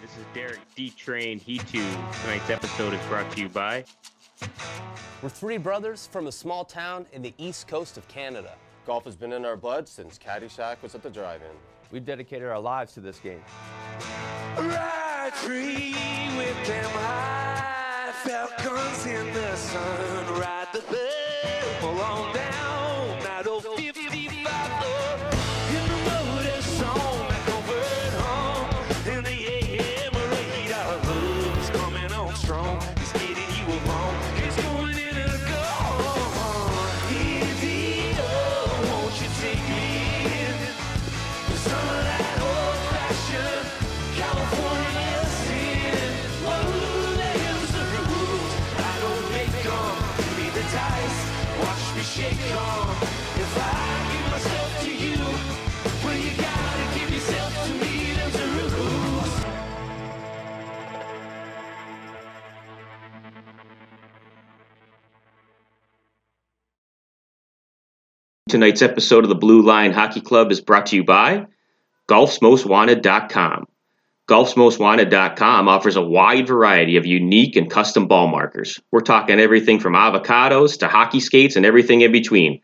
this is Derek D Train He2. Tonight's episode is brought to you by. We're three brothers from a small town in the east coast of Canada. Golf has been in our blood since Caddyshack was at the drive-in. We've dedicated our lives to this game. Ride free with them high falcons in the sun. Tonight's episode of the Blue Line Hockey Club is brought to you by GolfsMostWanted.com. GolfsMostWanted.com offers a wide variety of unique and custom ball markers. We're talking everything from avocados to hockey skates and everything in between.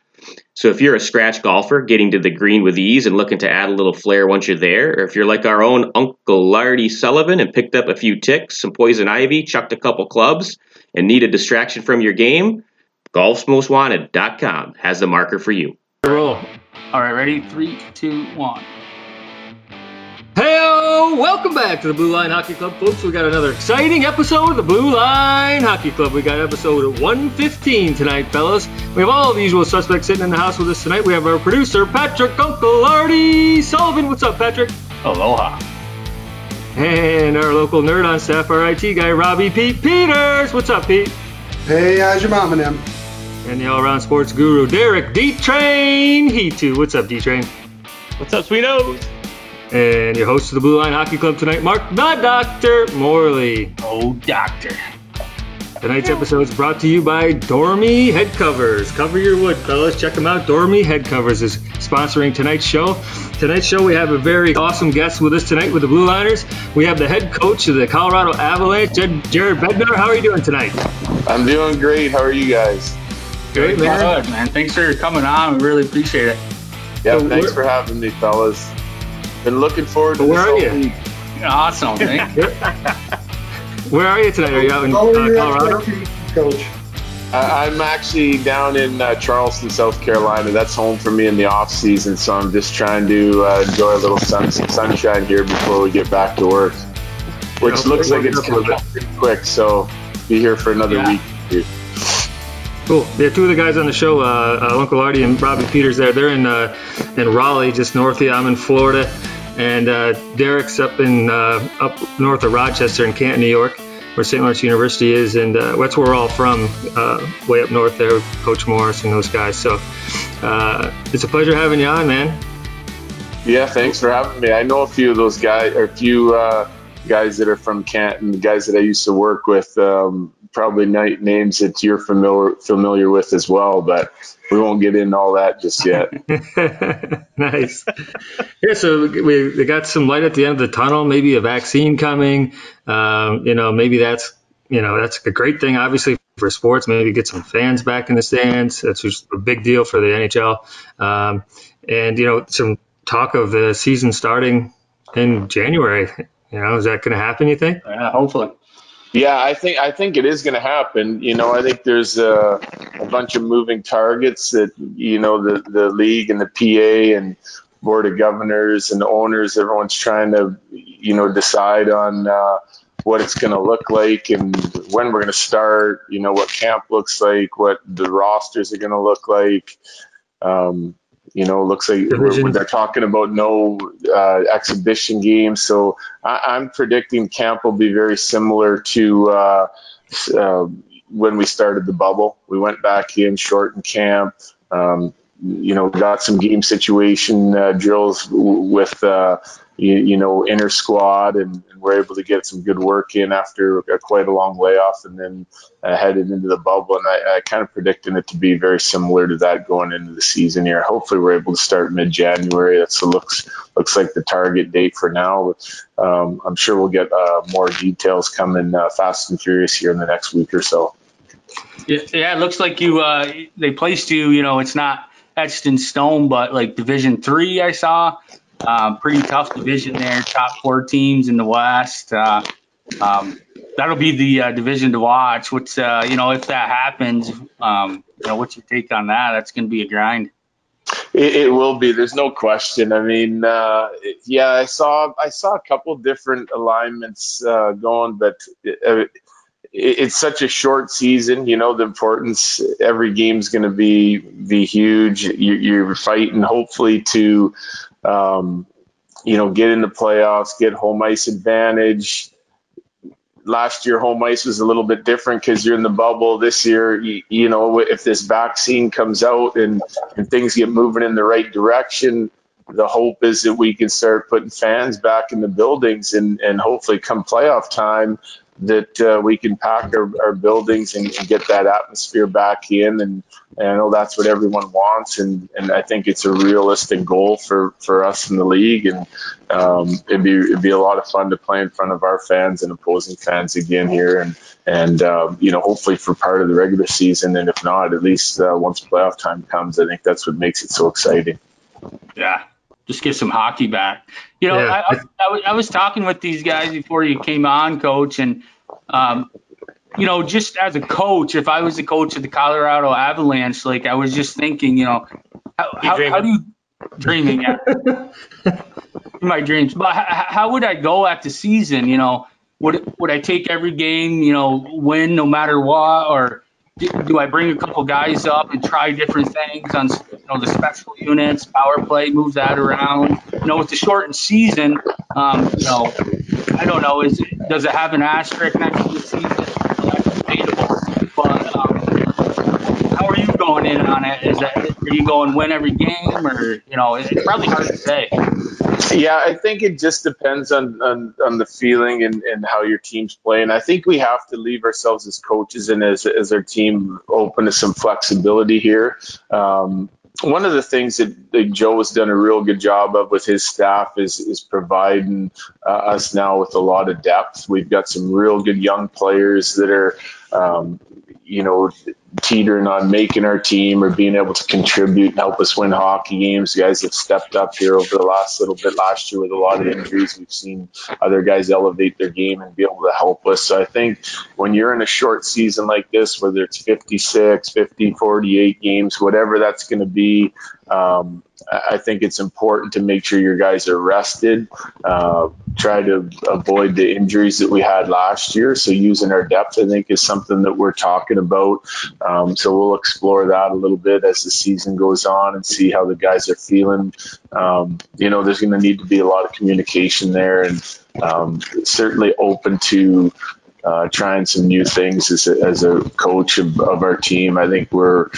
So if you're a scratch golfer getting to the green with ease and looking to add a little flair once you're there, or if you're like our own Uncle Lardy Sullivan and picked up a few ticks, some poison ivy, chucked a couple clubs, and need a distraction from your game, GolfsMostWanted.com has the marker for you. Roll. All right, ready? Three, two, one. Hey, welcome back to the Blue Line Hockey Club, folks. We got another exciting episode of the Blue Line Hockey Club. We got episode 115 tonight, fellas. We have all the usual suspects sitting in the house with us tonight. We have our producer, Patrick Uncle Artie Sullivan. What's up, Patrick? Aloha. And our local nerd on staff, our IT guy, Robbie Pete Peters. What's up, Pete? Hey, how's your mom and them? And the all-around sports guru, Derek D-Train. He too. What's up, D-Train? What's up, sweetos? And your host of the Blue Line Hockey Club tonight, Mark the Doctor Morley. Oh, doctor. Tonight's episode is brought to you by Dormy Head Covers. Cover your wood, fellas. Check them out. Dormy Head Covers is sponsoring tonight's show. Tonight's show, we have a very awesome guest with us tonight with the Blue Liners. We have the head coach of the Colorado Avalanche, Jared Bednar. How are you doing tonight? I'm doing great. How are you guys? Great, man. Good, man. Thanks for coming on. We really appreciate it. Yeah, So thanks for having me, fellas. Been looking forward to Where this are you? week. Awesome. Thank you. Where are you today? Are you out in uh, How are your Colorado? Coach? I, I'm actually down in uh, Charleston, South Carolina. That's home for me in the off season, so I'm just trying to uh, enjoy a little sun, sunshine here before we get back to work, which Yeah, looks like it's a little coming up pretty quick. So be here for another Yeah. week. Here. Cool. Yeah, two of the guys on the show, uh, uh, Uncle Artie and Robbie Peters. There, they're in uh, in Raleigh, just north of. I'm in Florida, and uh, Derek's up in uh, up north of Rochester in Canton, New York, where St. Lawrence University is, and uh, that's where we're all from, way up north there, Coach Morris and those guys. So it's a pleasure having you on, man. Yeah, thanks for having me. I know a few of those guys, or a few guys that are from Canton, the guys that I used to work with. Um, probably night names that you're familiar familiar with as well, but we won't get into all that just yet. nice. Yeah, so we, we got some light at the end of the tunnel. Maybe a vaccine coming. Um, you know, maybe that's you know that's a great thing. Obviously for sports, maybe get some fans back in the stands. That's just a big deal for the NHL. Um, and you know, some talk of the season starting in January. You know, is that going to happen? You think? Yeah, hopefully. Yeah, I think I think it is going to happen. You know, I think there's a, a bunch of moving targets that you know the the league and the PA and board of governors and the owners. Everyone's trying to you know decide on uh, what it's going to look like and when we're going to start. You know what camp looks like, what the rosters are going to look like. Um, you know, looks like we're, they're talking about no uh, exhibition games. So I, I'm predicting camp will be very similar to uh, uh, when we started the bubble. We went back in short in camp. Um, you know, got some game situation uh, drills with, uh, you, you, know, inner squad, and, and, we're able to get some good work in after a, quite a long layoff, and then uh, headed into the bubble. And I, I kind of predicting it to be very similar to that going into the season here. Hopefully, we're able to start mid-January. That's looks looks like the target date for now. Um, I'm sure we'll get uh, more details coming uh, fast and furious here in the next week or so. Yeah, yeah it looks like you uh, they placed you. You know, it's not etched in stone, but like Division Three, I saw. Um, pretty tough division there. Top four teams in the West. Uh, um, that'll be the uh, division to watch. What's uh, you know if that happens, um, you know what's your take on that? That's going to be a grind. It, it, will be. There's no question. I mean, uh, yeah, I saw I saw a couple different alignments uh, going, but it, it's such a short season. You know, the importance. Every game's going to be be huge. You, are fighting, hopefully, to um, you know get in the playoffs, get home ice advantage. Last year, home ice was a little bit different because you're in the bubble. This year, you, you know, if this vaccine comes out and, and things get moving in the right direction, the hope is that we can start putting fans back in the buildings and, and hopefully come playoff time that uh, we can pack our, our buildings and, and, get that atmosphere back in. And, and, I know that's what everyone wants. And, and I think it's a realistic goal for, for us in the league. And um, it'd, be, it'd be a lot of fun to play in front of our fans and opposing fans again here. And, and um, you know, hopefully for part of the regular season. And if not, at least uh, once playoff time comes, I think that's what makes it so exciting. Yeah, just get some hockey back. You know, yeah. I, I, was talking with these guys before you came on, coach, and um, you know, just as a coach, if I was the coach of the Colorado Avalanche, like I was just thinking, you know, how, how, how do you dreaming? Yeah, my dreams. But how, how would I go at the season? You know, would would I take every game? You know, win no matter what, or do I bring a couple guys up and try different things on you know the special units, power play, move that around? You know, with the shortened season, um, you know, I don't know. Is it, does it have an asterisk next to the season? That's. But um, how are you going in on it? Is that are you going win every game, or you know, it's probably hard to say. Yeah, I think it just depends on, on, on the feeling and, and how your team's playing. I think we have to leave ourselves as coaches and as, as our team open to some flexibility here. Um, one of the things that, that, Joe has done a real good job of with his staff is is providing uh, us now with a lot of depth. We've got some real good young players that are, um, you know, teetering on making our team or being able to contribute and help us win hockey games. Guys have stepped up here over the last little bit last year with a lot of injuries. We've seen other guys elevate their game and be able to help us. So I think when you're in a short season like this, whether it's 56, 50, 48 games, whatever that's going to be, um, I think it's important to make sure your guys are rested. Uh, try to avoid the injuries that we had last year. So using our depth, I think, is something that we're talking about. Um, so we'll explore that a little bit as the season goes on and see how the guys are feeling. Um, you know, there's going to need to be a lot of communication there, and um, certainly open to uh, trying some new things as a, as a coach of, of, our team. I think we're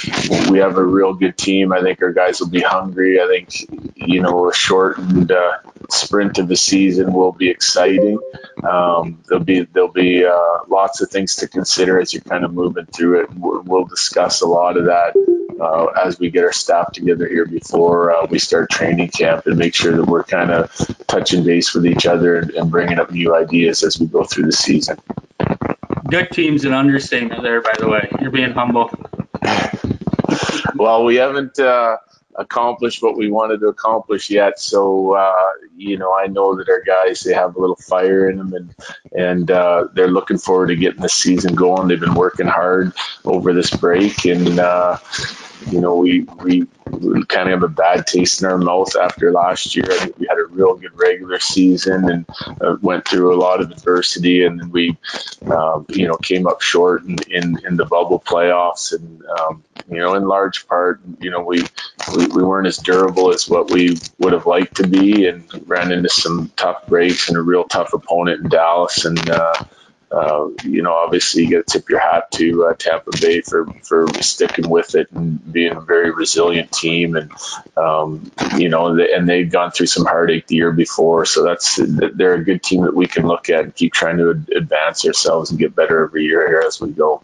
we have a real good team. I think our guys will be hungry. I think you know a shortened uh, sprint of the season will be exciting. Um, there'll be there'll be uh, lots of things to consider as you're kind of moving through it. We'll, we'll discuss a lot of that. Uh, as we get our staff together here before uh, we start training camp and make sure that we're kind of touching base with each other and, and bringing up new ideas as we go through the season. Good team's an understatement there, by the way. You're being humble. well, we haven't uh, accomplished what we wanted to accomplish yet. So, uh, you know, I know that our guys they have a little fire in them, and and uh, they're looking forward to getting the season going. They've been working hard over this break, and uh, you know, we, we, kind of have a bad taste in our mouth after last year. We had a real good regular season and uh, went through a lot of adversity, and then we, uh, you know, came up short in, in, in the bubble playoffs. And um, you know, in large part, you know, we, we we weren't as durable as what we would have liked to be, and ran into some tough breaks and a real tough opponent in Dallas, and uh, uh, you know, obviously you got to tip your hat to uh, Tampa Bay for, for sticking with it and being a very resilient team. And, um, you know, they, and they've gone through some heartache the year before. So that's, they're a good team that we can look at and keep trying to advance ourselves and get better every year here as we go.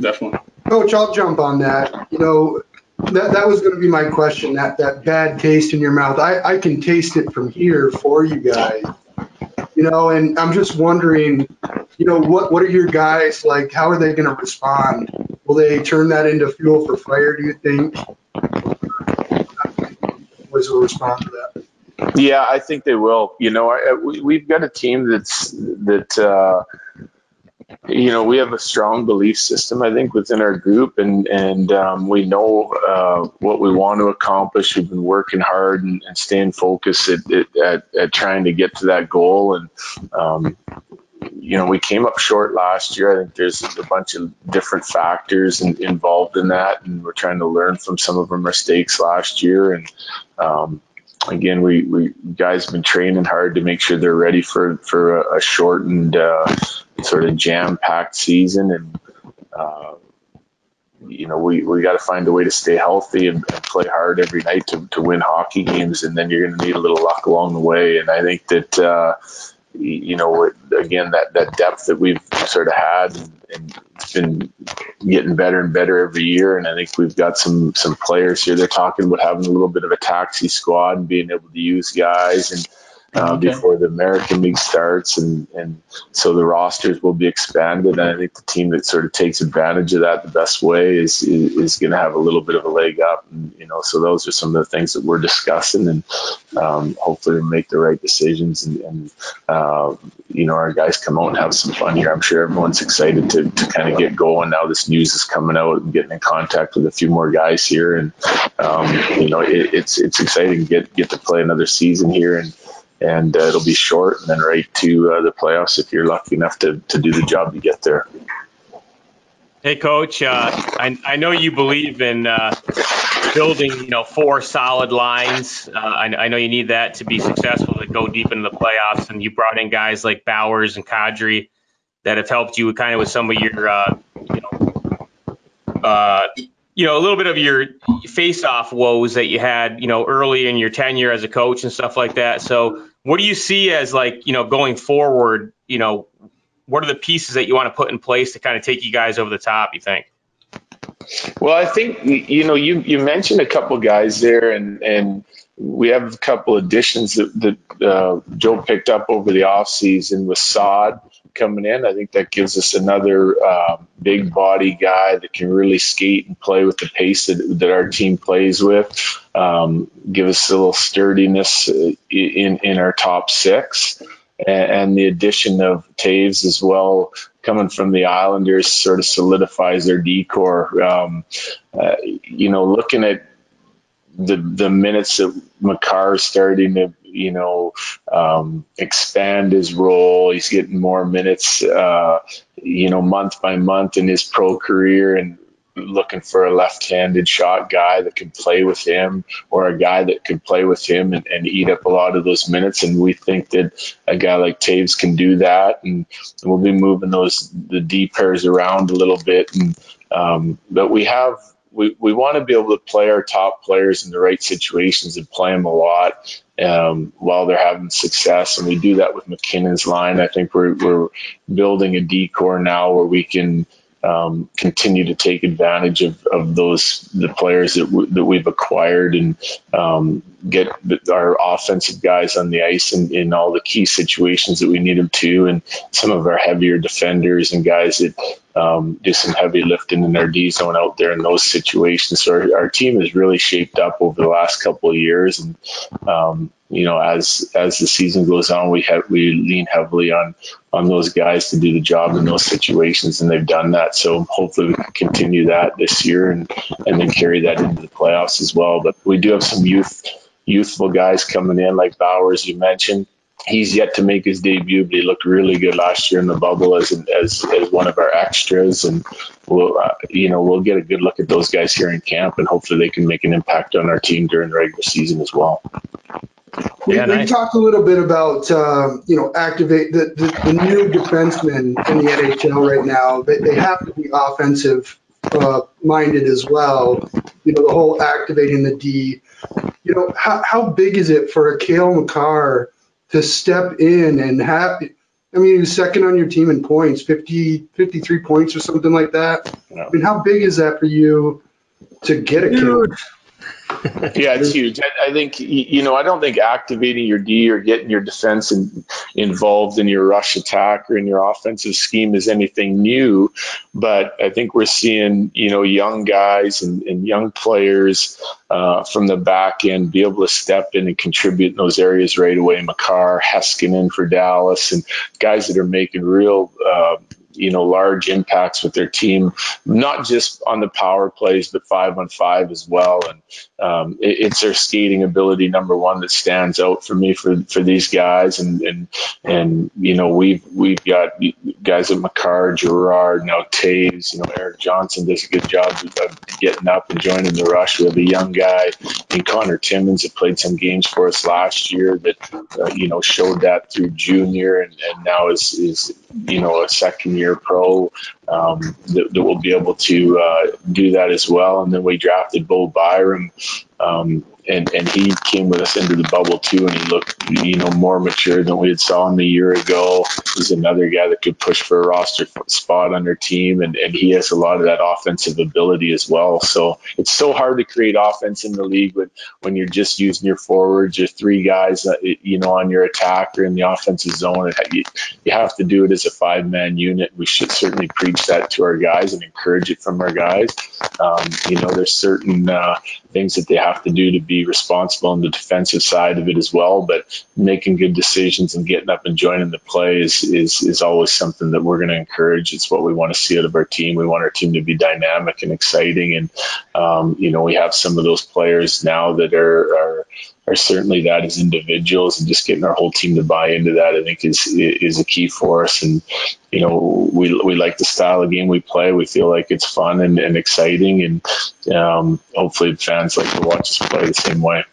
Definitely. Coach, I'll jump on that. You know, that, that was going to be my question. That that bad taste in your mouth. I, I can taste it from here for you guys. You know, and I'm just wondering, you know, what what are your guys like? How are they going to respond? Will they turn that into fuel for fire? Do you think? Was a response to that? Yeah, I think they will. You know, I, we, we've got a team that's that. Uh, you know, we have a strong belief system, I think, within our group, and and um, we know uh, what we want to accomplish. We've been working hard and, and staying focused at, at, at, trying to get to that goal. And um, you know, we came up short last year. I think there's a bunch of different factors in, involved in that, and we're trying to learn from some of our mistakes last year. And um, again, we, we guys have been training hard to make sure they're ready for for a, a shortened. Uh, sort of jam packed season and uh, you know we, we got to find a way to stay healthy and, and, play hard every night to, to win hockey games and then you're going to need a little luck along the way and i think that uh, you know again that, that depth that we've sort of had and, and, it's been getting better and better every year and i think we've got some some players here they're talking about having a little bit of a taxi squad and being able to use guys and uh, okay. before the American League starts, and and so the rosters will be expanded. And I think the team that sort of takes advantage of that the best way is is, is going to have a little bit of a leg up. And you know, so those are some of the things that we're discussing, and um, hopefully make the right decisions. And, and uh, you know, our guys come out and have some fun here. I'm sure everyone's excited to to kind of get going now. This news is coming out and getting in contact with a few more guys here, and um, you know, it, it's it's exciting to get get to play another season here and and uh, it'll be short and then right to uh, the playoffs if you're lucky enough to, to do the job to get there. Hey, coach. Uh, I, I know you believe in uh, building, you know, four solid lines. Uh, I, I, know you need that to be successful to go deep into the playoffs. And you brought in guys like Bowers and Kadri that have helped you kind of with some of your, uh, you know, you know, a little bit of your face-off woes that you had, you know, early in your tenure as a coach and stuff like that. So, what do you see as like, you know, going forward? You know, what are the pieces that you want to put in place to kind of take you guys over the top? You think? Well, I think you know you you mentioned a couple guys there, and and we have a couple additions that, that uh, Joe picked up over the off season with Saad coming in. I think that gives us another uh, big body guy that can really skate and play with the pace that, that our team plays with. Um, give us a little sturdiness uh, in in our top six, and, and the addition of Toews as well coming from the Islanders sort of solidifies their D corps. Um, uh, you know, looking at the the minutes that Makar starting to you know um, expand his role. He's getting more minutes, uh, you know, month by month in his pro career, and looking for a left-handed shot guy that can play with him, or a guy that can play with him and, and eat up a lot of those minutes. And we think that a guy like Toews can do that, and we'll be moving those the D pairs around a little bit. And um, but we have we, we want to be able to play our top players in the right situations and play them a lot um, while they're having success. And we do that with MacKinnon's line. I think we're, we're building a D corps now where we can um, continue to take advantage of, of those the players that, w- that we've acquired and um, get our offensive guys on the ice in, in all the key situations that we need them to, and some of our heavier defenders and guys that um, do some heavy lifting in their D zone out there in those situations. So our, our team has really shaped up over the last couple of years, and um, you know, as as the season goes on, we have we lean heavily on on those guys to do the job in those situations, and they've done that. So hopefully we can continue that this year and and then carry that into the playoffs as well. But we do have some youth youthful guys coming in like Bowers, you mentioned. He's yet to make his debut, but he looked really good last year in the bubble as as, as one of our extras, and we'll uh, you know we'll get a good look at those guys here in camp, and hopefully they can make an impact on our team during the regular season as well. We, Yeah, we nice. talked a little bit about um, you know activate the, the, the new defensemen in the NHL right now. They, they have to be offensive uh, minded as well. You know the whole activating the D. You know how, how big is it for a Cale Makar to step in and have? I mean, he was second on your team in points, 50, 53 points or something like that. I mean, how big is that for you to get a Cale? Yeah, it's huge. I, I think you know. I don't think activating your D or getting your defense in, involved in your rush attack or in your offensive scheme is anything new. But I think we're seeing you know young guys and, and young players uh, from the back end be able to step in and contribute in those areas right away. Makar, Heiskanen for Dallas, and guys that are making real. Uh, you know, large impacts with their team, not just on the power plays, but five on five as well. And um, it, it's their skating ability, number one, that stands out for me for, for these guys. And, and, and, you know, we've, we've got guys at Makar, Girard, now Toews, you know, Erik Johnson does a good job of, getting up and joining the rush. We have a young guy in Conor Timmins that played some games for us last year that, uh, you know, showed that through junior and, and now is, is, you know, a second year pro um, that, that will be able to uh, do that as well. And then we drafted Bo Byram, um, and and he came with us into the bubble too, and he looked you know more mature than we had saw him a year ago. He's another guy that could push for a roster spot on their team, and, and he has a lot of that offensive ability as well. So it's so hard to create offense in the league when when you're just using your forwards, your three guys, uh, you know, on your attack or in the offensive zone. You, you have to do it as a five man unit. We should certainly preach that to our guys and encourage it from our guys. Um, you know, there's certain uh, things that they have to do to be responsible on the defensive side of it as well. But making good decisions and getting up and joining the play is is, is always something that we're going to encourage. It's what we want to see out of our team. We want our team to be dynamic and exciting. And um, you know, we have some of those players now that are are are certainly that as individuals and just getting our whole team to buy into that I think is is a key for us. And you know we, we like the style of game we play. We feel like it's fun and, and exciting. And um, hopefully fans like to watch us play the same way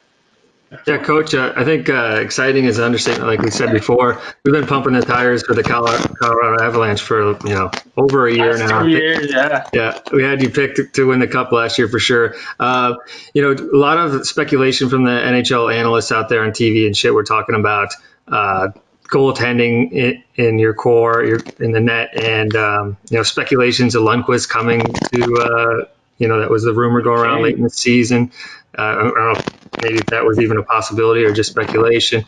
Yeah, coach, uh, I think uh, exciting is an understatement. Like we said before, we've been pumping the tires for the Colorado, Colorado Avalanche for you know over a year Last now. years, yeah. Yeah, we had you picked to, win the cup last year for sure. Uh, you know, a lot of speculation from the NHL analysts out there on TV and shit. We're talking about uh, goaltending in, in your core, your, in the net, and um, you know speculations of Lundqvist coming to. You know, that was the rumor going around late in the season. Uh, I don't know if maybe if that was even a possibility or just speculation.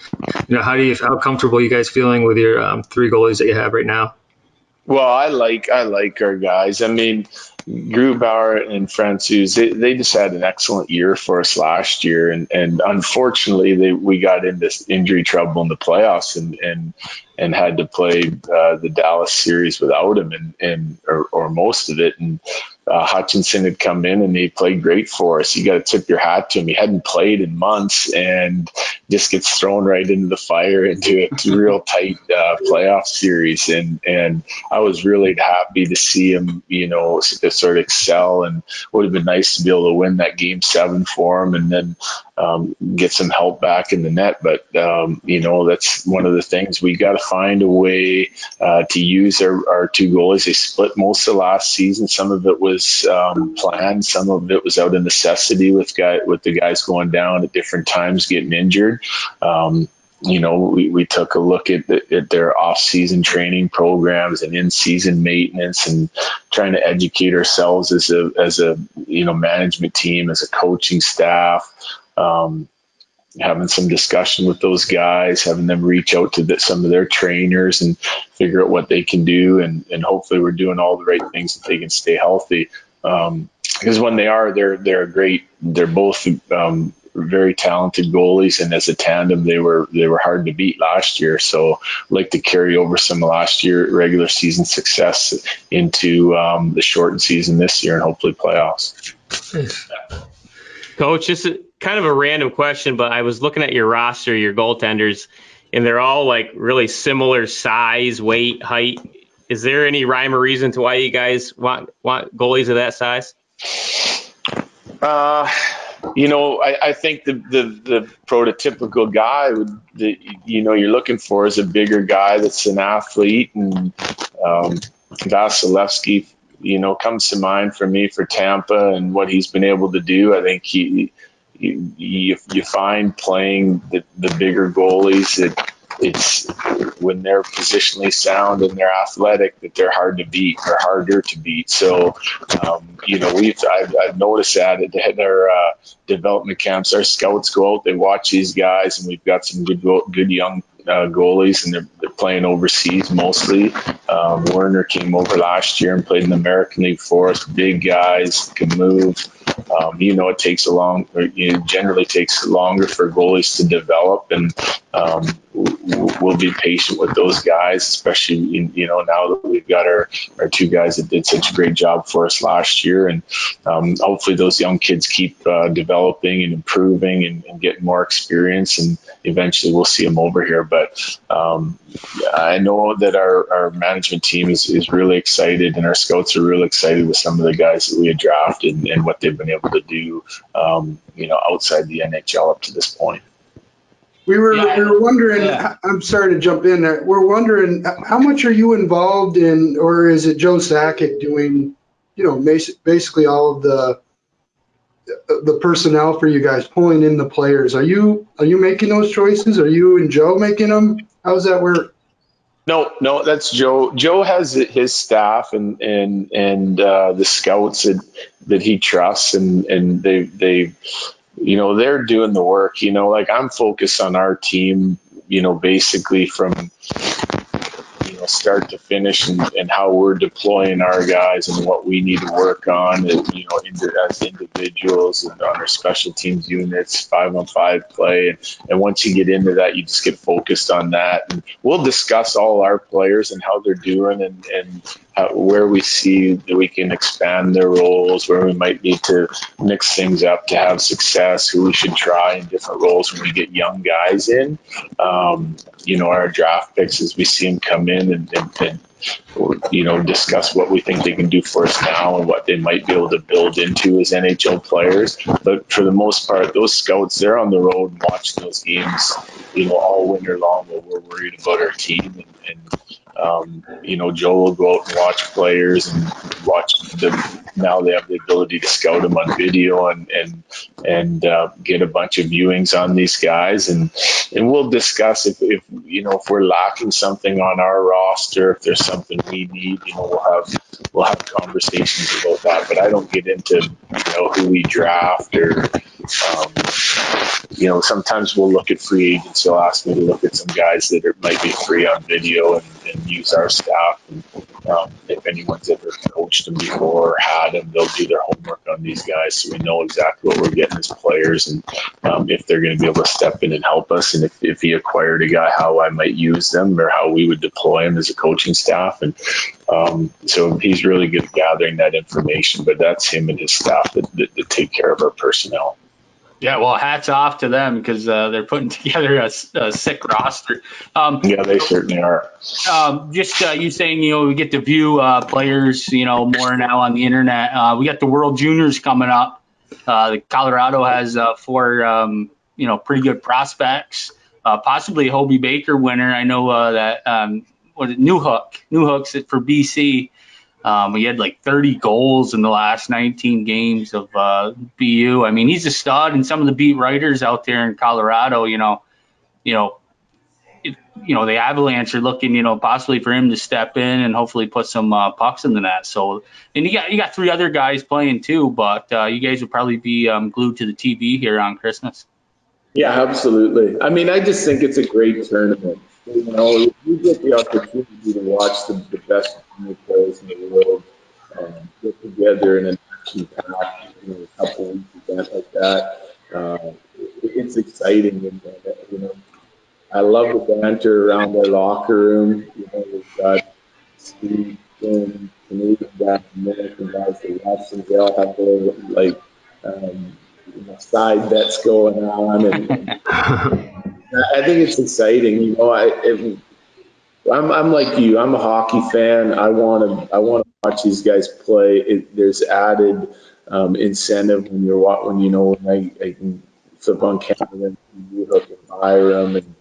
You know, how do you how comfortable you guys feeling with your um, three goalies that you have right now? Well, I like I like our guys. I mean, Grubauer and Francouz, they, they just had an excellent year for us last year, and and unfortunately, they we got into injury trouble in the playoffs, and and and had to play uh, the Dallas series without him, and and or, or most of it, and. Uh, Hutchinson had come in and he played great for us. You got to tip your hat to him. He hadn't played in months and just gets thrown right into the fire into a real tight uh, playoff series. And and I was really happy to see him, you know, sort of excel. And would have been nice to be able to win that game seven for him and then um, get some help back in the net. But um, you know, that's one of the things we got to find a way uh, to use our, our two goalies. They split most of last season. Some of it was um, planned. Some of it was out of necessity with guy with the guys going down at different times, getting injured. Um, you know, we, we took a look at, the, at their off-season training programs and in-season maintenance, and trying to educate ourselves as a as a you know management team, as a coaching staff. Um, having some discussion with those guys, having them reach out to the, some of their trainers and figure out what they can do, and, and hopefully we're doing all the right things that they can stay healthy. Um, because when they are, they're they're great. They're both um, very talented goalies, and as a tandem, they were they were hard to beat last year. So, I'd like to carry over some of last year regular season success into um, the shortened season this year, and hopefully playoffs. Coach, just kind of a random question, but I was looking at your roster, your goaltenders, and they're all like really similar size, weight, height. Is there any rhyme or reason to why you guys want want goalies of that size? Uh, you know, I, I think the, the, the prototypical guy would, you know, you're looking for is a bigger guy that's an athlete, and um, Vasilevskiy, you know, comes to mind for me for Tampa and what he's been able to do. I think he, you, you, you find playing the, the bigger goalies that it's when they're positionally sound and they're athletic that they're hard to beat or harder to beat. So, um, you know, we've I've, I've, noticed that at our uh, development camps, our scouts go out, they watch these guys, and we've got some good good young uh, goalies, and they're, they're playing overseas mostly. Um, Werner came over last year and played in the American League for us. Big guys can move. Um, you know, it takes a long, it generally takes longer for goalies to develop, and um, we'll be patient with those guys, especially in, you know now that we've got our, our two guys that did such a great job for us last year, and um, hopefully those young kids keep uh, developing and improving and, and getting more experience, and eventually we'll see them over here. But um, I know that our, our management team is, is really excited, and our scouts are really excited with some of the guys that we had drafted and, and what they've been able to do, um, you know, outside the NHL up to this point. We were, yeah, we were wondering, yeah. I'm sorry to jump in there. We're wondering how much are you involved in, or is it Joe Sakic doing, you know, basically all of the the personnel for you guys, pulling in the players? Are you are you making those choices? Are you and Joe making them? How does that work? No, no, that's Joe. Joe has his staff and and and uh, the scouts that that he trusts, and and they they you know, they're doing the work. You know, like I'm focused on our team, you know, basically from know start to finish and, and how we're deploying our guys and what we need to work on and, you know as individuals and on our special teams units five on five play. And, and once you get into that you just get focused on that. And we'll discuss all our players and how they're doing and, and how, where we see that we can expand their roles where we might need to mix things up to have success who we should try in different roles when we get young guys in. Um, you know our draft picks as we see them come in and, and, and you know, discuss what we think they can do for us now and what they might be able to build into as NHL players. But for the most part, those scouts, they're on the road and watch those games, you know, all winter long while we're worried about our team. And, and um, you know, Joe will go out and watch players and watch them. Now they have the ability to scout them on video and and and uh, get a bunch of viewings on these guys, and and we'll discuss if, if you know if we're lacking something on our roster, if there's something we need, you know, we'll have we'll have conversations about that. But I don't get into you know who we draft or um, you know, sometimes we'll look at free agents. They'll ask me to look at some guys that are, might be free on video and, and use our staff. And, um, if anyone's ever coached them before or had them, they'll do their homework on these guys so we know exactly what we're getting as players and um, if they're going to be able to step in and help us. And if, if he acquired a guy, how I might use them or how we would deploy him as a coaching staff. And um, so he's really good at gathering that information, but that's him and his staff that, that, that take care of our personnel. Yeah, well, hats off to them because uh, they're putting together a, a sick roster. Um, yeah, they certainly are. Um, just uh, you saying, you know, we get to view uh, players, you know, more now on the internet. Uh, we got the World Juniors coming up. Uh, Colorado has uh, four, um, you know, pretty good prospects. possibly a Hobey Baker winner. I know that um, what Newhook, Newhook's for BC. Um, he had like 30 goals in the last 19 games of uh, BU. I mean, he's a stud, and some of the beat writers out there in Colorado, you know, you know, it, you know, the Avalanche are looking, you know, possibly for him to step in and hopefully put some uh, pucks in the net. So, and you got you got three other guys playing too, but uh, you guys will probably be um, glued to the TV here on Christmas. Yeah, absolutely. I mean, I just think it's a great tournament. You know, you get the opportunity to watch the, the best players in the world um, get together in an action-packed, you know, a couple weeks event like that. Uh, it's exciting, and you know, I love the banter around their locker room. You know, we've got Steve and Canadian guys, American guys, the refs, and they all have their like um, you know, side bets going on, and I think it's exciting. You know, I it, I'm I'm like you. I'm a hockey fan. I want to I want to watch these guys play. It, there's added um, incentive when you're when you know when I, I can flip on camera and Newhook and Byram and,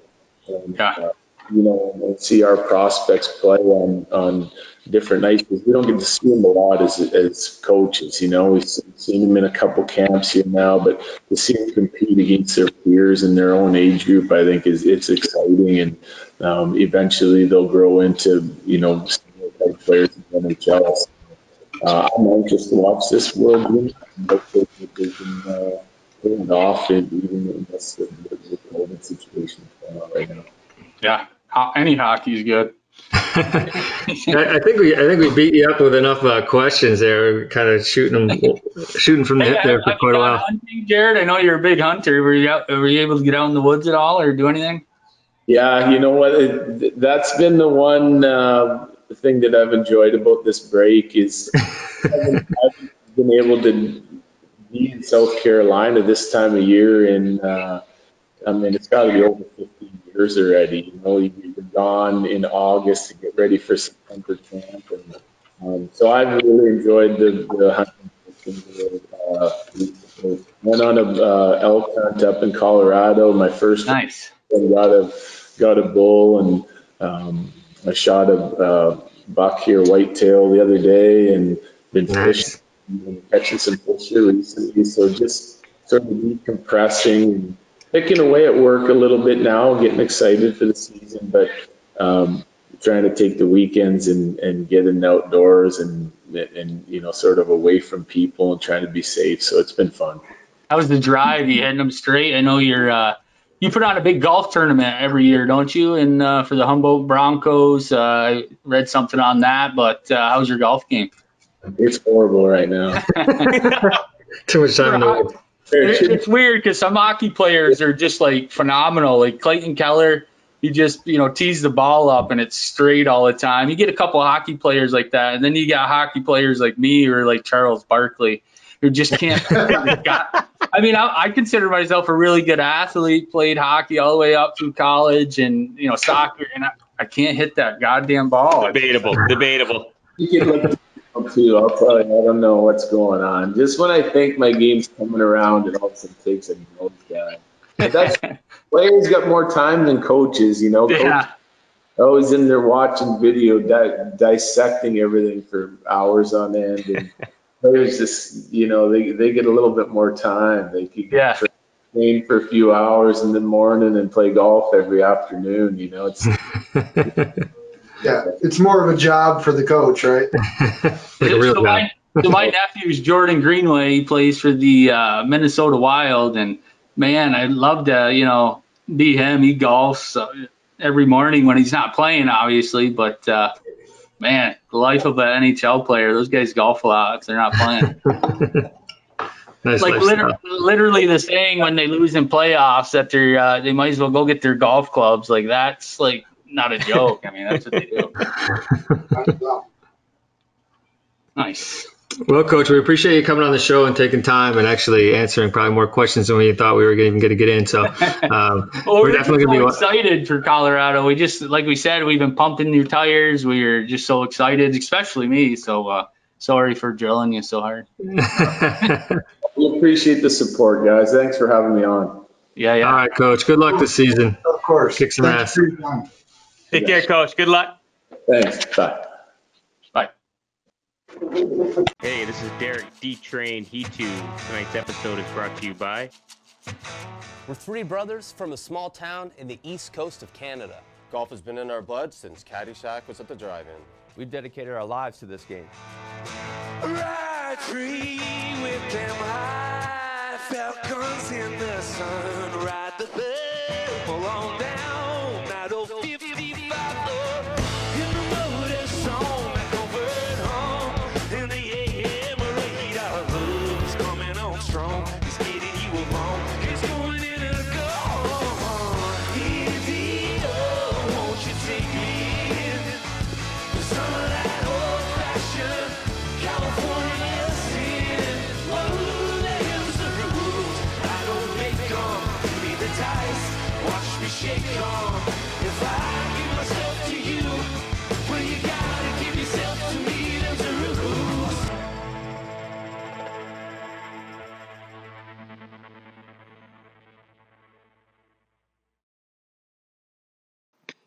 and Yeah. uh, you know and see our prospects play on on different nights we don't get to see them a lot as as coaches. You know, we've seen them in a couple camps here now, but to see them compete against their peers in their own age group, I think is it's exciting and um, eventually they'll grow into you know players in the NHL. Uh, I'm anxious to watch this World and hopefully they can uh, off, and even in this the, the, COVID situation right now. Yeah, any hockey is good. I, I think we I think we beat you up with enough uh, questions there, kind of shooting them, shooting from the hip there for quite a while. hunting, Jared? I know you're a big hunter. Were you out, were you able to get out in the woods at all or do anything? Yeah, you know what? It, that's been the one uh, thing that I've enjoyed about this break is I've been able to be in South Carolina this time of year, and uh, I mean it's got to be over 15 years already. You know, you've gone in August to get ready for September camp, and um, so I've really enjoyed the, the hunting. Uh, went on a uh, elk hunt up in Colorado, my first Nice. got a got a bull and um, I shot a uh, buck here whitetail the other day and been Nice. fishing and catching some fish here recently. So just sort of decompressing and picking away at work a little bit now, getting excited for the season, but um, trying to take the weekends and, and get in outdoors and and you know sort of away from people and trying to be safe. So it's been fun. How was the drive? You heading them straight? I know you're. Uh, you put on a big golf tournament every year, don't you? And uh, for the Humboldt Broncos, uh, I read something on that. But uh, how's your golf game? It's horrible right now. Too much time in the woods. It- it's weird because some hockey players are just like phenomenal. Like Clayton Keller, he just you know tees the ball up and it's straight all the time. You get a couple of hockey players like that, and then you got hockey players like me or like Charles Barkley who just can't. got, I mean, I, I consider myself a really good athlete. Played hockey all the way up through college and you know soccer, and I, I can't hit that goddamn ball. Debatable. Debatable. You too. I'll tell you, I don't know what's going on. Just when I think my game's coming around, it all of a sudden takes a nosedive. But that's players got more time than coaches. You know, Yeah. coaches always in there watching video, di- dissecting everything for hours on end, and players just you know they they get a little bit more time. They can Yeah. train for a few hours in the morning and play golf every afternoon. You know, it's Yeah, it's more of a job for the coach, right? like a real so, guy. my, so my nephew's Jordan Greenway. He plays for the uh, Minnesota Wild, and man, I'd love to, you know, be him. He golfs uh, every morning when he's not playing, obviously. But uh, man, the life of an NHL player. Those guys golf a lot if they're not playing. Nice like literally, literally the saying when they lose in playoffs that they're uh, they might as well go get their golf clubs. Like that's like not a joke. I mean, that's what they do. Nice. Well, Coach, we appreciate you coming on the show and taking time and actually answering probably more questions than we thought we were even going to get in. So um, Well, we're we're, definitely just going so to be. excited for Colorado. We just, like we said, we've been pumping your tires. We are just so excited, especially me. So uh, sorry for drilling you so hard. we appreciate the support, guys. Thanks for having me on. Yeah, yeah. All right, Coach. Good luck this season. Of course. Kick some Thanks ass. For your time. Take care, coach. Good luck. Thanks. Bye. Bye. Hey, this is Derek D Train He2. Tonight's episode is brought to you by We're three brothers from a small town in the east coast of Canada. Golf has been in our blood since Caddyshack was at the drive-in. We've dedicated our lives to this game. Ride free with them high falcons in the sun. Ride the thermal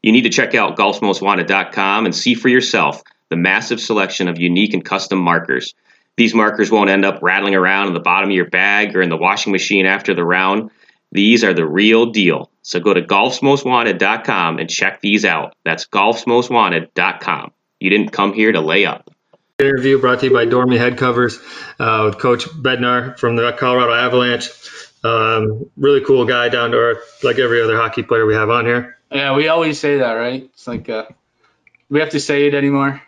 You need to check out golfsmostwanted.com and see for yourself the massive selection of unique and custom markers. These markers won't end up rattling around in the bottom of your bag or in the washing machine after the round. These are the real deal. So go to golfsmostwanted.com and check these out. That's golfsmostwanted.com. You didn't come here to lay up. Interview brought to you by Dormy Head Covers uh, with Coach Bednar from the Colorado Avalanche. Um, really cool guy, down to earth, like every other hockey player we have on here. Yeah, we always say that, right? It's like, uh, we have to say it anymore.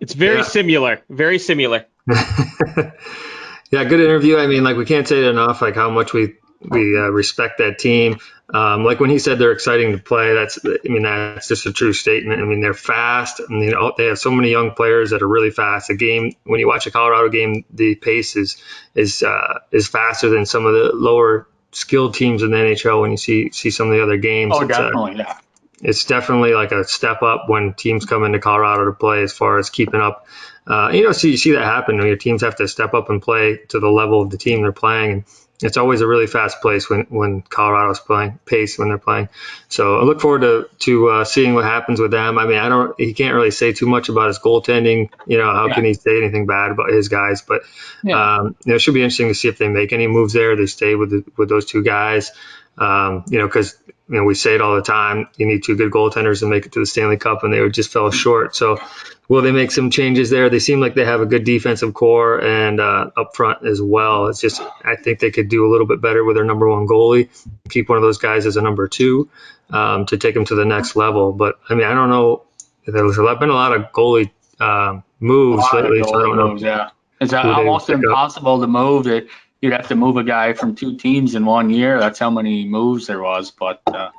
It's very Yeah. similar. Very similar. yeah, good interview. I mean, like we can't say it enough, like how much we we uh, respect that team. Um, like when he said they're exciting to play, that's I mean that's just a true statement. I mean they're fast. I mean they have so many young players that are really fast. The game when you watch a Colorado game, the pace is is uh, is faster than some of the lower skilled teams in the NHL. When you see see some of the other games, Oh, It's, definitely, yeah. it's definitely like a step up when teams come into Colorado to play as far as keeping up. Uh, you know, see you see that happen when your teams have to step up and play to the level of the team they're playing, and it's always a really fast pace when when Colorado's playing pace when they're playing. So I look forward to to uh, seeing what happens with them. I mean, I don't he can't really say too much about his goaltending. You know, how Yeah. can he say anything bad about his guys? But Yeah. um, you know, it should be interesting to see if they make any moves there. They stay with the, with those two guys. Um, you know, because you know we say it all the time. You need two good goaltenders to make it to the Stanley Cup, and they just fell short. So, will they make some changes there? They seem like they have a good defensive corps and uh, up front as well. It's just I think they could do a little bit better with their number one goalie. Keep one of those guys as a number two um, to take them to the next level. But I mean, I don't know. There's been a lot of goalie um, moves A lot of lately. So I don't know. moves, yeah. It's almost impossible to move it. You'd have to move a guy from two teams in one year. That's how many moves there was. But uh,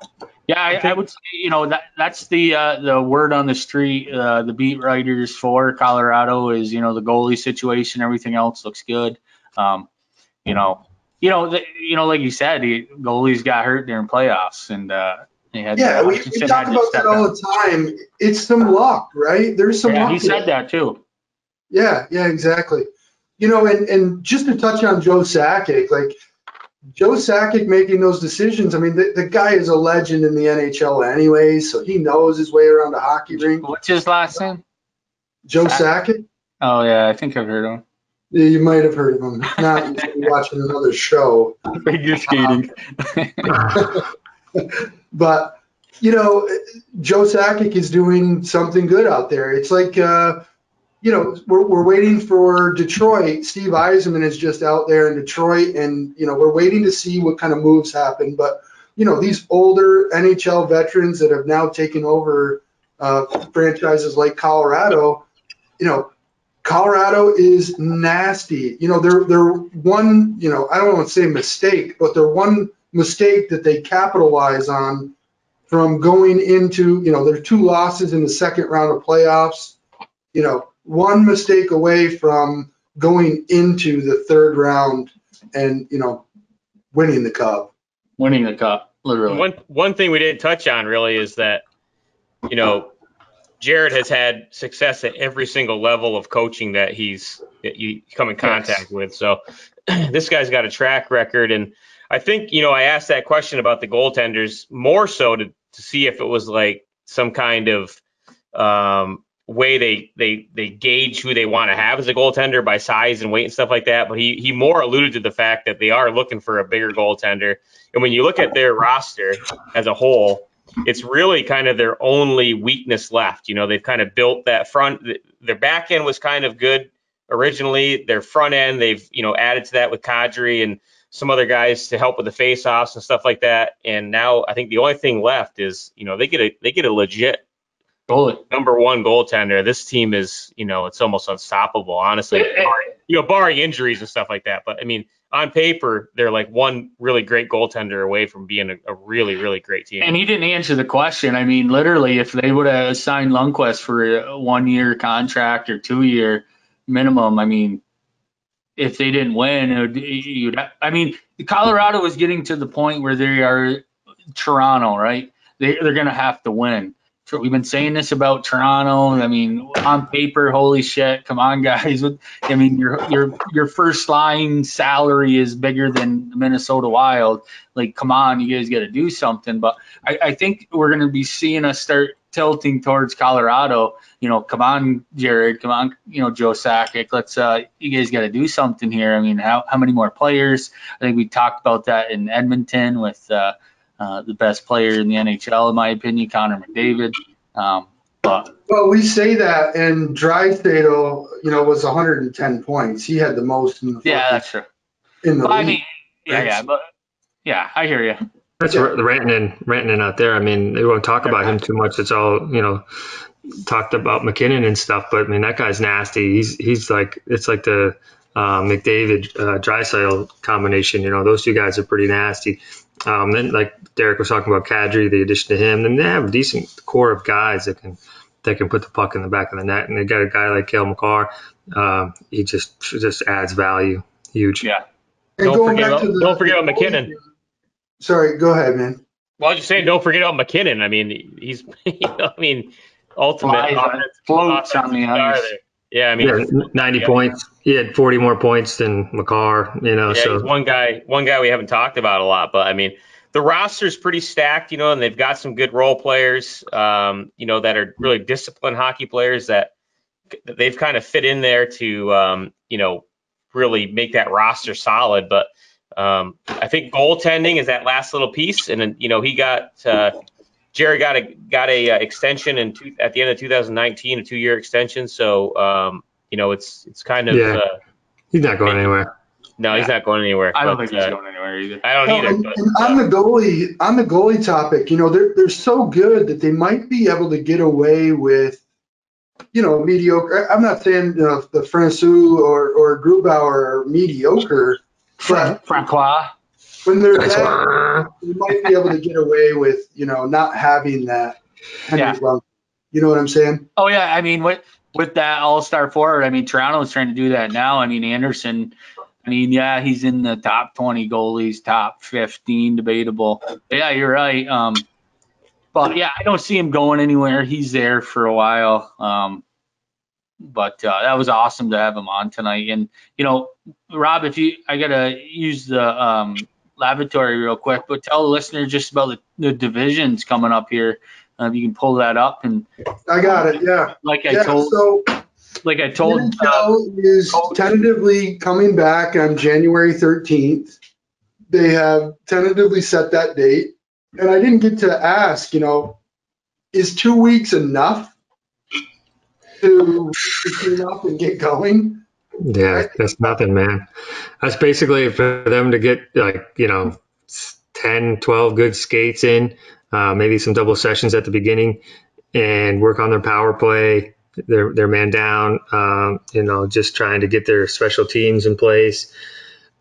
yeah, I, I would say you know that that's the uh, the word on the street. Uh, the beat writers for Colorado is you know the goalie situation. Everything else looks good. Um, you know, you know, the, you know, like you said, the goalies got hurt during playoffs, and uh, they had Yeah, we, we talk about that all in. the time. It's some luck, right? There's some Yeah, luck. he said it. that too. Yeah, yeah, exactly. You know, and and just to touch on Joe Sakic, like Joe Sakic making those decisions. I mean, the, the guy is a legend in the NHL anyway, so he knows his way around the hockey rink. What's his last name? Joe Sakic. Oh yeah, I think I've heard of him. Yeah, You might have heard of him. Not watching another show. Figure skating. but you know, Joe Sakic is doing something good out there. It's like, uh, you know, we're, we're waiting for Detroit. Steve Yzerman is just out there in Detroit, and you know, we're waiting to see what kind of moves happen. But you know, these older NHL veterans that have now taken over uh, franchises like Colorado, you know, Colorado is nasty. You know, they're they're one, you know, I don't want to say mistake, but they're one mistake that they capitalize on from going into, you know, their two losses in the second round of playoffs. You know, one mistake away from going into the third round and, you know, winning the cup. Winning the cup, literally. One one thing we didn't touch on really is that, you know, Jared has had success at every single level of coaching that he's that you come in contact with. So this guy's got a track record, and I think you know I asked that question about the goaltenders more so to to see if it was like some kind of um, way they they they gauge who they want to have as a goaltender by size and weight and stuff like that. But he he more alluded to the fact that they are looking for a bigger goaltender. And when you look at their roster as a whole, it's really kind of their only weakness left. You know, they've kind of built that front. Their back end was kind of good originally. Their front end, they've you know added to that with Kadri and some other guys to help with the face-offs and stuff like that. And now I think the only thing left is you know they get a they get a legit goalie number one goaltender. This team is you know it's almost unstoppable, honestly. barring, you know, barring injuries and stuff like that. But I mean, on paper, they're like one really great goaltender away from being a, a really really great team. And he didn't answer the question. I mean, literally, if they would have signed Lundqvist for a one-year contract or two-year minimum, I mean, if they didn't win, it would, you'd. I mean, Colorado was getting to the point where they are Toronto, right? They they're gonna have to win. We've been saying this about Toronto. I mean, on paper, holy shit, come on, guys. I mean, your your your first line salary is bigger than the Minnesota Wild. Like, come on, you guys got to do something. But I, I think we're going to be seeing us start tilting towards Colorado. You know, come on, Jared, come on, you know, Joe Sakic. Let's uh, you guys got to do something here. I mean, how how many more players? I think we talked about that in Edmonton with. Uh, uh, the best player in the NHL, in my opinion, Connor McDavid. Um, but well, we say that, and Draisaitl, you know, was 110 points. He had the most in the yeah, that's true. In the well, league. I mean, yeah, yeah, but yeah, I hear you. That's yeah. the Rantanen, Rantanen out there. I mean, they won't talk about him too much. It's all you know, talked about MacKinnon and stuff. But I mean, that guy's nasty. He's he's like it's like the uh, McDavid uh, Draisaitl combination. You know, those two guys are pretty nasty. Um, then, like Derek was talking about Kadri, the addition to him, then they have a decent core of guys that can that can put the puck in the back of the net. And they got a guy like Cale Makar. Um, he just just adds value. Huge. Yeah. And don't forget, about, the- don't forget about MacKinnon. Sorry, go ahead, man. Well, I was just saying, don't forget about MacKinnon. I mean, he's, you know, I mean, ultimate Flies on- offensive- floats on the ice. there. Yeah, I mean, Yeah, 90 yeah. points. He had 40 more points than Makar. You know, Yeah, so one guy, one guy we haven't talked about a lot, but I mean, the roster's pretty stacked, you know, and they've got some good role players, um, you know, that are really disciplined hockey players that that they've kind of fit in there to, um, you know, really make that roster solid. But um, I think goaltending is that last little piece, and then you know, he got uh, Jerry got a got a uh, extension in two, at the end of 2019, a two year extension. So um, you know, it's it's kind of Yeah. uh, he's not going anywhere. no, he's not going anywhere. I don't but, think he's uh, going anywhere either. I don't No, either. and, But, and on the goalie, on the goalie topic, you know, they're they're so good that they might be able to get away with, you know, mediocre. I'm not saying you know, the Francouz or or Grubauer are mediocre, but Francouz. When they're that, they might be able to get away with, you know, not having that. Henry Yeah. Lundqvist. You know what I'm saying? Oh yeah, I mean with with that All Star forward, I mean Toronto is trying to do that now. I mean Andersen, I mean yeah, he's in the top 20 goalies, top 15, debatable. Yeah, you're right. Um, but yeah, I don't see him going anywhere. He's there for a while. Um, but uh, that was awesome to have him on tonight. And you know, Rob, if you, I gotta use the um, lavatory real quick, but tell the listeners just about the, the divisions coming up here. Uh, you can pull that up and I got it. Yeah. like I yeah. told, So like I told, uh, NHL is tentatively coming back on January 13th. They have tentatively set that date. And I didn't get to ask, you know, is two weeks enough to to clean up and get going? Yeah, that's nothing, man. That's basically for them to get like, you know, 10, 12 good skates in, uh, maybe some double sessions at the beginning and work on their power play, their, their man down, um, you know, just trying to get their special teams in place.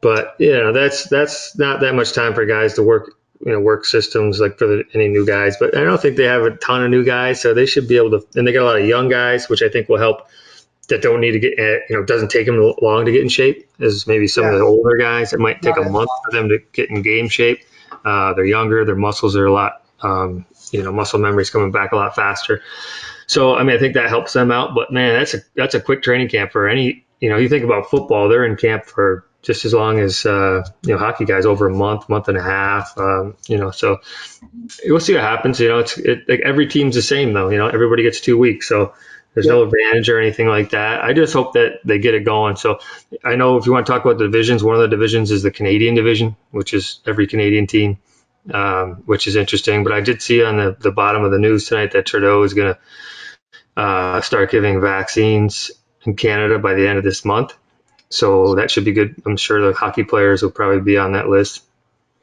But, you know, that's, that's not that much time for guys to work, you know, work systems like for the, any new guys. But I don't think they have a ton of new guys, so they should be able to, and they got a lot of young guys, which I think will help that don't need to get, uh, you know, doesn't take them long to get in shape as maybe some of the older guys. It might take Yeah. a month for them to get in game shape. Uh, they're younger, their muscles are a lot, um, you know, muscle memory's coming back a lot faster. So, I mean, I think that helps them out. But man, that's a that's a quick training camp for any. You know, you think about football; they're in camp for just as long as uh, you know hockey guys over a month, month and a half. Um, you know, so we'll see what happens. You know, it's it, like every team's the same though. You know, everybody gets two weeks, so there's no advantage or anything like that. I just hope that they get it going. So I know if you want to talk about the divisions, one of the divisions is the Canadian division, which is every Canadian team, um, which is interesting. But I did see on the, the bottom of the news tonight that Trudeau is going to uh, start giving vaccines in Canada by the end of this month. So that should be good. I'm sure the hockey players will probably be on that list.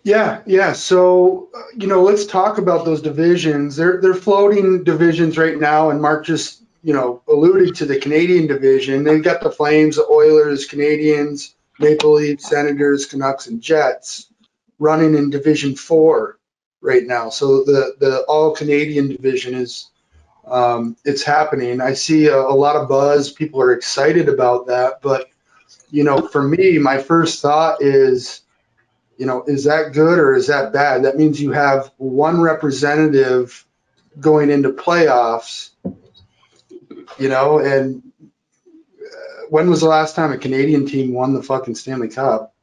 Yeah, yeah. So, uh, you know, let's talk about those divisions. They're they're floating divisions right now, and Mark just, you know, alluded to the Canadian division. They've got the Flames, the Oilers, Canadiens, Maple Leafs, Senators, Canucks, and Jets running in Division Four right now. So the the All Canadian division is um, it's happening. I see a, a lot of buzz. People are excited about that, but you know, for me, my first thought is you know, is that good or is that bad? That means you have one representative going into playoffs. You know, and uh, when was the last time a Canadian team won the fucking Stanley Cup?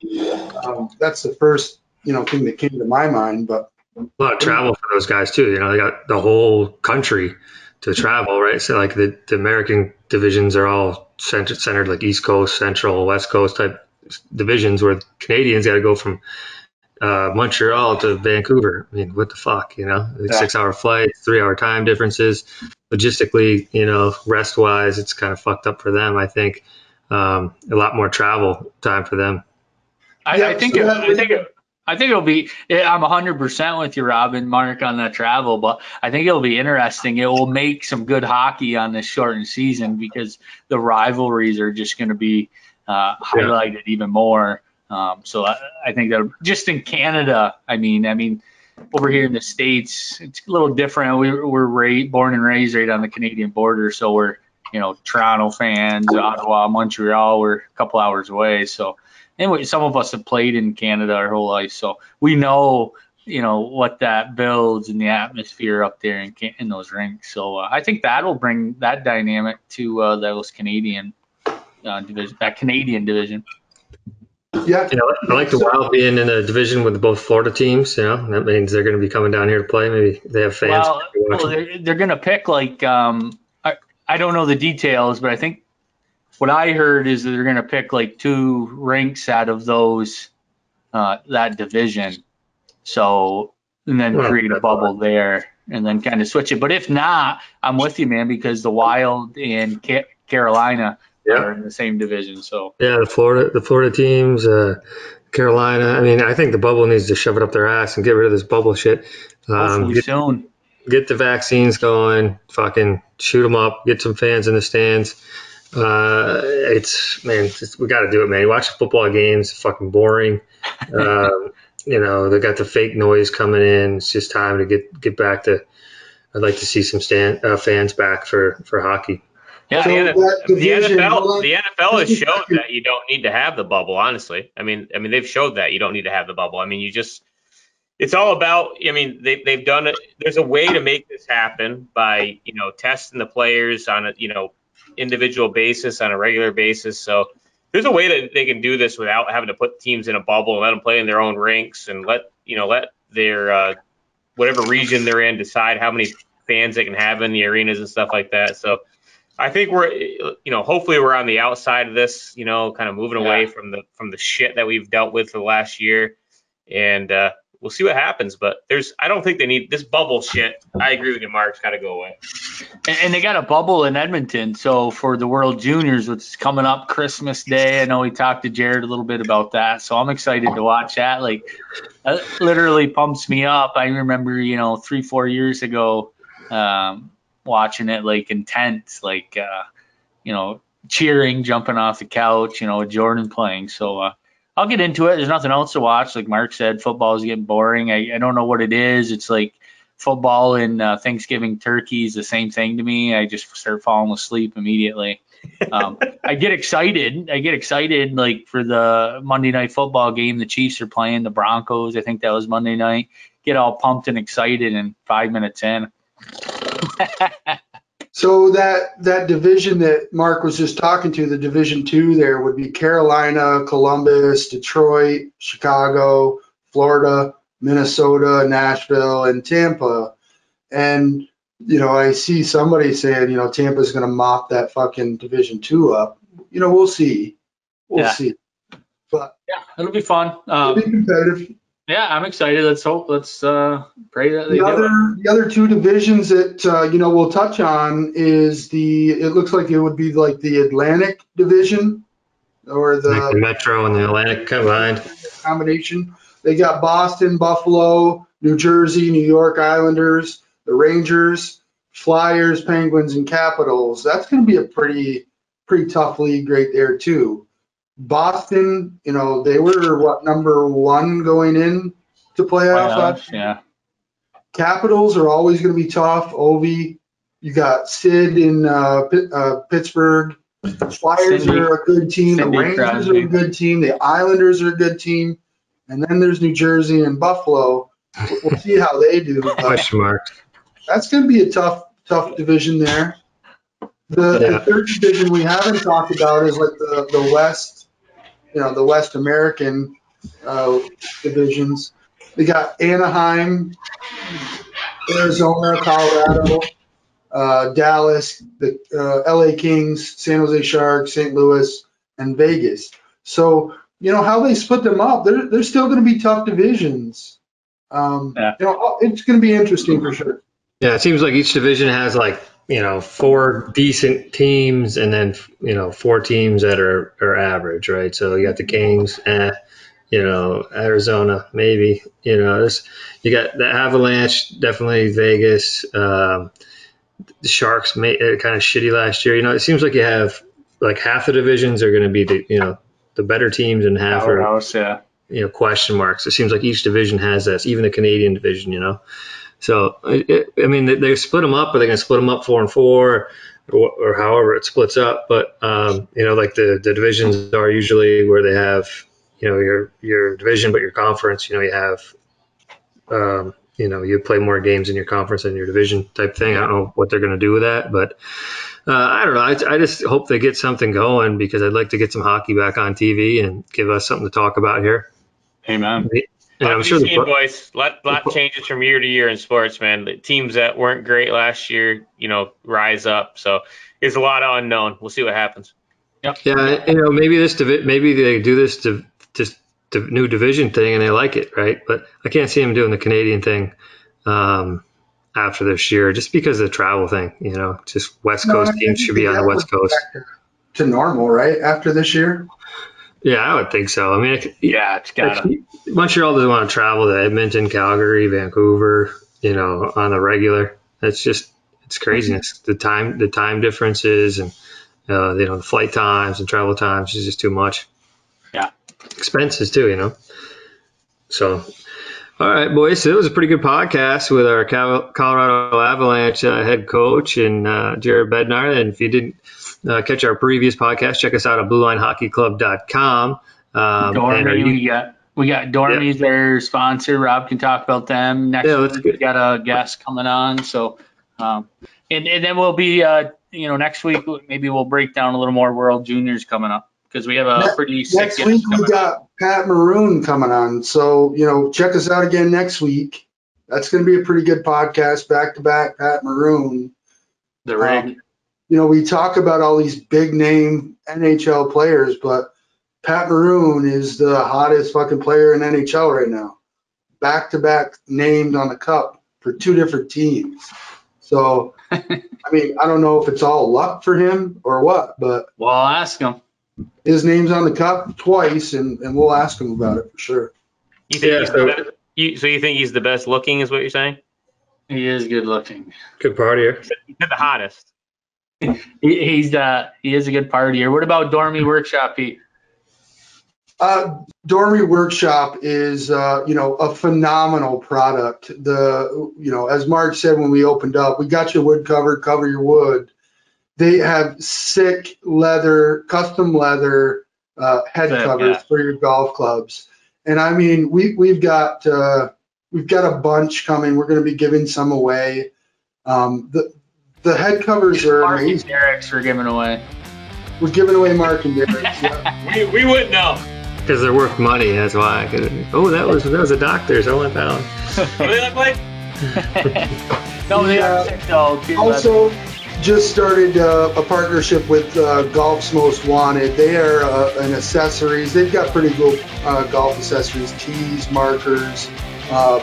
Um, that's the first you know thing that came to my mind. But a lot of travel for those guys too. You know, they got the whole country to travel, right? So like the, the American divisions are all centered, centered like East Coast, Central, West Coast type divisions, where Canadians got to go from uh, Montreal to Vancouver. I mean, what the fuck, you know? Like Yeah. Six hour flight, three hour time differences. Logistically, you know, rest wise, it's kind of fucked up for them. I think um, a lot more travel time for them. I, Yeah, I think so it, I think it, I think it'll be. I'm 100 percent with you, Robin, Mark, on that travel. But I think it'll be interesting. It will make some good hockey on this shortened season because the rivalries are just going to be uh, highlighted even more. Um, so I, I think that just in Canada, I mean, I mean, over here in the states, it's a little different. We, we're ra- born and raised right on the Canadian border, so we're you know Toronto fans, Ottawa, Montreal. We're a couple hours away, so anyway, some of us have played in Canada our whole life, so we know, you know, what that builds and the atmosphere up there in, in those rinks. So uh, I think that'll bring that dynamic to uh, those Canadian uh, division, that Canadian division. Yeah, Yeah, I like the Wild being in a division with both Florida teams. You know, that means they're going to be coming down here to play. Maybe they have fans. Well, well they're, they're going to pick like um, I, I don't know the details, but I think what I heard is that they're going to pick like two rinks out of those uh, that division. So and then Well, create a that's bubble there and then kind of switch it. But if not, I'm with you, man, because the Wild and Ca- Carolina Yeah. are in the same division. So Yeah, the Florida, the Florida teams, uh, Carolina. I mean, I think the bubble needs to shove it up their ass and get rid of this bubble shit. Um, get, soon. get the vaccines going. Fucking shoot them up. Get some fans in the stands. Uh, it's man, it's, we got to do it, man. You watch football games, fucking boring. Um, you know, they got the fake noise coming in. It's just time to get get back to. I'd like to see some stand uh, fans back for for hockey. Yeah, So the, the NFL, the NFL has showed that you don't need to have the bubble. Honestly, I mean, I mean, they've showed that you don't need to have the bubble. I mean, you just, it's all about. I mean, they they've done it. There's a way to make this happen by you know testing the players on a you know individual basis on a regular basis. So there's a way that they can do this without having to put teams in a bubble and let them play in their own rinks and let you know let their uh, whatever region they're in decide how many fans they can have in the arenas and stuff like that. So I think we're you know hopefully we're on the outside of this, you know, kind of moving away from the from the shit that we've dealt with for the last year, and uh, we'll see what happens. But there's I don't think they need this bubble shit. I agree with you, Mark. It's got to go away. And, and they got a bubble in Edmonton. So for the World Juniors, which is coming up Christmas Day, I know we talked to Jared a little bit about that. So I'm excited to watch that. Like, that literally pumps me up. I remember, you know, three, four years ago, um, watching it like intense, like, uh, you know, cheering, jumping off the couch, you know, Jordan playing. So, uh, I'll get into it. There's nothing else to watch. Like Mark said, football is getting boring. I, I don't know what it is. It's like football and uh, Thanksgiving turkey is the same thing to me. I just start falling asleep immediately. Um, I get excited. I get excited like for the Monday night football game. The Chiefs are playing the Broncos. I think that was Monday night. Get all pumped and excited, and five minutes in, So that that division that Mark was just talking to, the Division Two, there would be Carolina, Columbus, Detroit, Chicago, Florida, Minnesota, Nashville, and Tampa. And you know, I see somebody saying, you know, Tampa's going to mop that fucking Division Two up. You know, we'll see. We'll Yeah. see. But yeah, it'll be fun. it'll Um, be competitive. Yeah, I'm excited. Let's hope. Let's uh, pray that they The do it. other, the other two divisions that uh, you know we'll touch on is the. It looks like it would be like the Atlantic Division, or Like the the Metro and the Atlantic combined. combination. They got Boston, Buffalo, New Jersey, New York Islanders, the Rangers, Flyers, Penguins, and Capitals. That's going to be a pretty pretty tough league right there too. Boston, you know, they were what number one going in to playoffs last Playoffs, yeah. Capitals are always going to be tough. Ovi, you got Sid in uh, Pitt- uh, Pittsburgh. Flyers Sidney- are a good team. Sidney the Rangers Crosby. are a good team. The Islanders are a good team. And then there's New Jersey and Buffalo. We'll see how they do. But Question mark. that's going to be a tough tough division there. The, Yeah. the third division we haven't talked about is like the the West, you know, the West American uh, divisions. We got Anaheim, Arizona, Colorado, uh, Dallas, the uh, LA Kings, San Jose Sharks, St. Louis, and Vegas. So you know how they split them up. They're they're still going to be tough divisions. Um, Yeah. You know, it's going to be interesting for sure. Yeah, it seems like each division has like you know four decent teams and then you know four teams that are are average, right? So you got the Kings, eh, you know Arizona, maybe you know this. You got the Avalanche, definitely Vegas. Um, the Sharks made uh, kind of shitty last year. You know, it seems like you have like half the divisions are going to be the you know the better teams and half are Powerhouse, yeah. you know question marks. It seems like each division has this, even the Canadian division. You know, so it, I mean they, they split them up. Are they going to split them up four and four, or, or however it splits up? But um, you know, like the the divisions are usually where they have you know your your division, but your conference. You know, you have um, you know you play more games in your conference than your division type thing. I don't know what they're going to do with that, but. Uh, I don't know. I, I just hope they get something going because I'd like to get some hockey back on TV and give us something to talk about here. Amen. And I'm sure you've the, seen, boys, lot lot changes from year to year in sports, man. The teams that weren't great last year, you know, rise up. So there's a lot of unknown. We'll see what happens. Yeah, you know, maybe this divi- maybe they do this to just the new division thing and they like it, right? But I can't see them doing the Canadian thing um, after this year, just because of the travel thing. You know, just West No, Coast I teams should be on the West Coast. To normal, right? After this year? Yeah, I would think so. I mean, it, Yeah, it's got to. Montreal doesn't want to travel to Edmonton, Calgary, Vancouver, you know, on the regular. That's just it's craziness. The time the time differences and uh, you know the flight times and travel times is just too much. Yeah. Expenses too, you know. So, all right, boys. So it was a pretty good podcast with our Colorado Avalanche uh, head coach and uh, Jared Bednar. And if you didn't uh, catch our previous podcast, check us out at BlueLineHockeyClub.com. Um, and are Dormie, you- we got we got Dormie's their sponsor. Rob can talk about them next Yeah, let's week. get- We got a guest coming on, so um, and and then we'll be uh, you know next week maybe we'll break down a little more World Juniors coming up because we have a Ne- pretty sick Next week we coming up. got Pat Maroon coming on. So, you know, check us out again next week. That's going to be a pretty good podcast, back to back Pat Maroon. the rig. Um, you know, we talk about all these big name NHL players, but Pat Maroon is the hottest fucking player in NHL right now. Back to back named on the cup for two different teams. So, I mean, I don't know if it's all luck for him or what, but well, I'll ask him. his name's on the cup twice, and, and we'll ask him about it for sure. You think Yeah, he's so- the best, you, so you think he's the best looking, is what you're saying? He is good looking. good partier. You said the hottest. He, he's uh he is a good partier. What about Dormie Workshop, Pete? Uh, Dormie Workshop is, uh, you know, a phenomenal product. The, you know, as Mark said when we opened up, we got your wood covered, cover your wood. They have sick leather, custom leather uh, head covers yeah. for your golf clubs. And I mean, we we've got uh, we've got a bunch coming. We're going to be giving some away. Um, the the head covers are Mark and amazing. Derek's for giving away. We're giving away Mark and Derek. Yeah. We, we wouldn't know. Because they're worth money. That's why. 'Cause- Oh, that was that was a doctor's. I went down. What do they look like? no, they Yeah. are sick though. Also, just started uh, a partnership with uh, Golf's Most Wanted. They are uh, an accessories. They've got pretty cool uh, golf accessories: tees, markers, uh,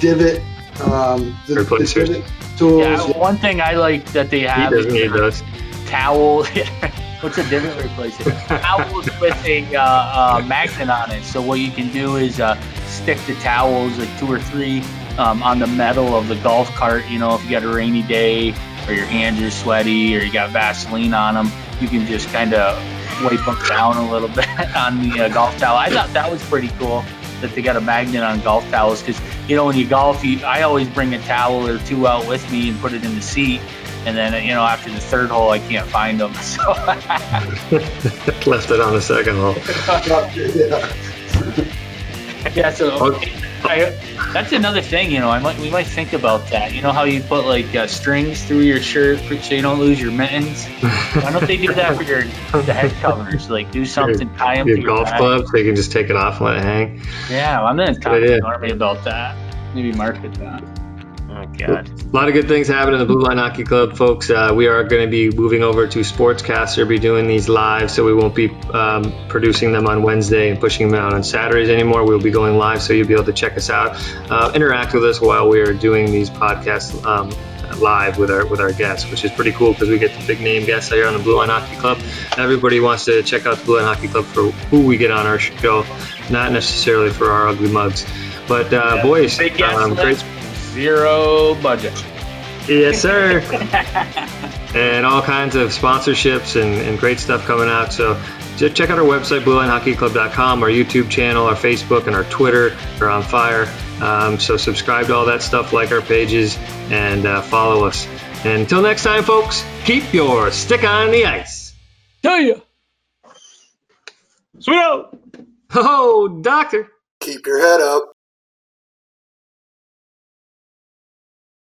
divot, um, the, the divot tools. Yeah, one thing I like that they He have is need those. towel. What's a divot replacer? Towels with a uh, uh, magnet on it. So what you can do is uh, stick the towels, like two or three, um, on the metal of the golf cart. You know, if you got a rainy day or your hands are sweaty or you got Vaseline on them, you can just kind of wipe them down a little bit on the uh, golf towel. I thought that was pretty cool that they got a magnet on golf towels because you know when you golf, you, I always bring a towel or two out with me and put it in the seat. And then, you know, after the third hole, I can't find them. So, Left it on the second hole. yeah. yeah, so Okay. I, that's another thing, you know. I might we might think about that. You know how you put like uh, strings through your shirt so you don't lose your mittens. Why don't they do that for your the head covers? Like do something, tie them Your to your golf back. club, so you can just take it off and let it hang. Yeah, well, I'm gonna talk to Norby about that. Maybe market that. God. A lot of good things happening in the Blue Line Hockey Club, folks. Uh, we are going to be moving over to Sportscaster, be doing these live, so we won't be um, producing them on Wednesday and pushing them out on Saturdays anymore. We'll be going live, so you'll be able to check us out, uh, interact with us while we are doing these podcasts um, live with our with our guests, which is pretty cool because we get the big name guests here on the Blue Line Hockey Club. Everybody wants to check out the Blue Line Hockey Club for who we get on our show, not necessarily for our ugly mugs. But uh, boys, Big guest um, great. List, zero budget. Yes, sir. and all kinds of sponsorships and, and great stuff coming out. So just check out our website, BlueLineHockeyClub.com, our YouTube channel, our Facebook, and our Twitter are on fire. Um, so subscribe to all that stuff, like our pages, and uh, follow us. And until next time, folks, keep your stick on the ice. Tell ya. Sweet out. Oh, doctor. Keep your head up.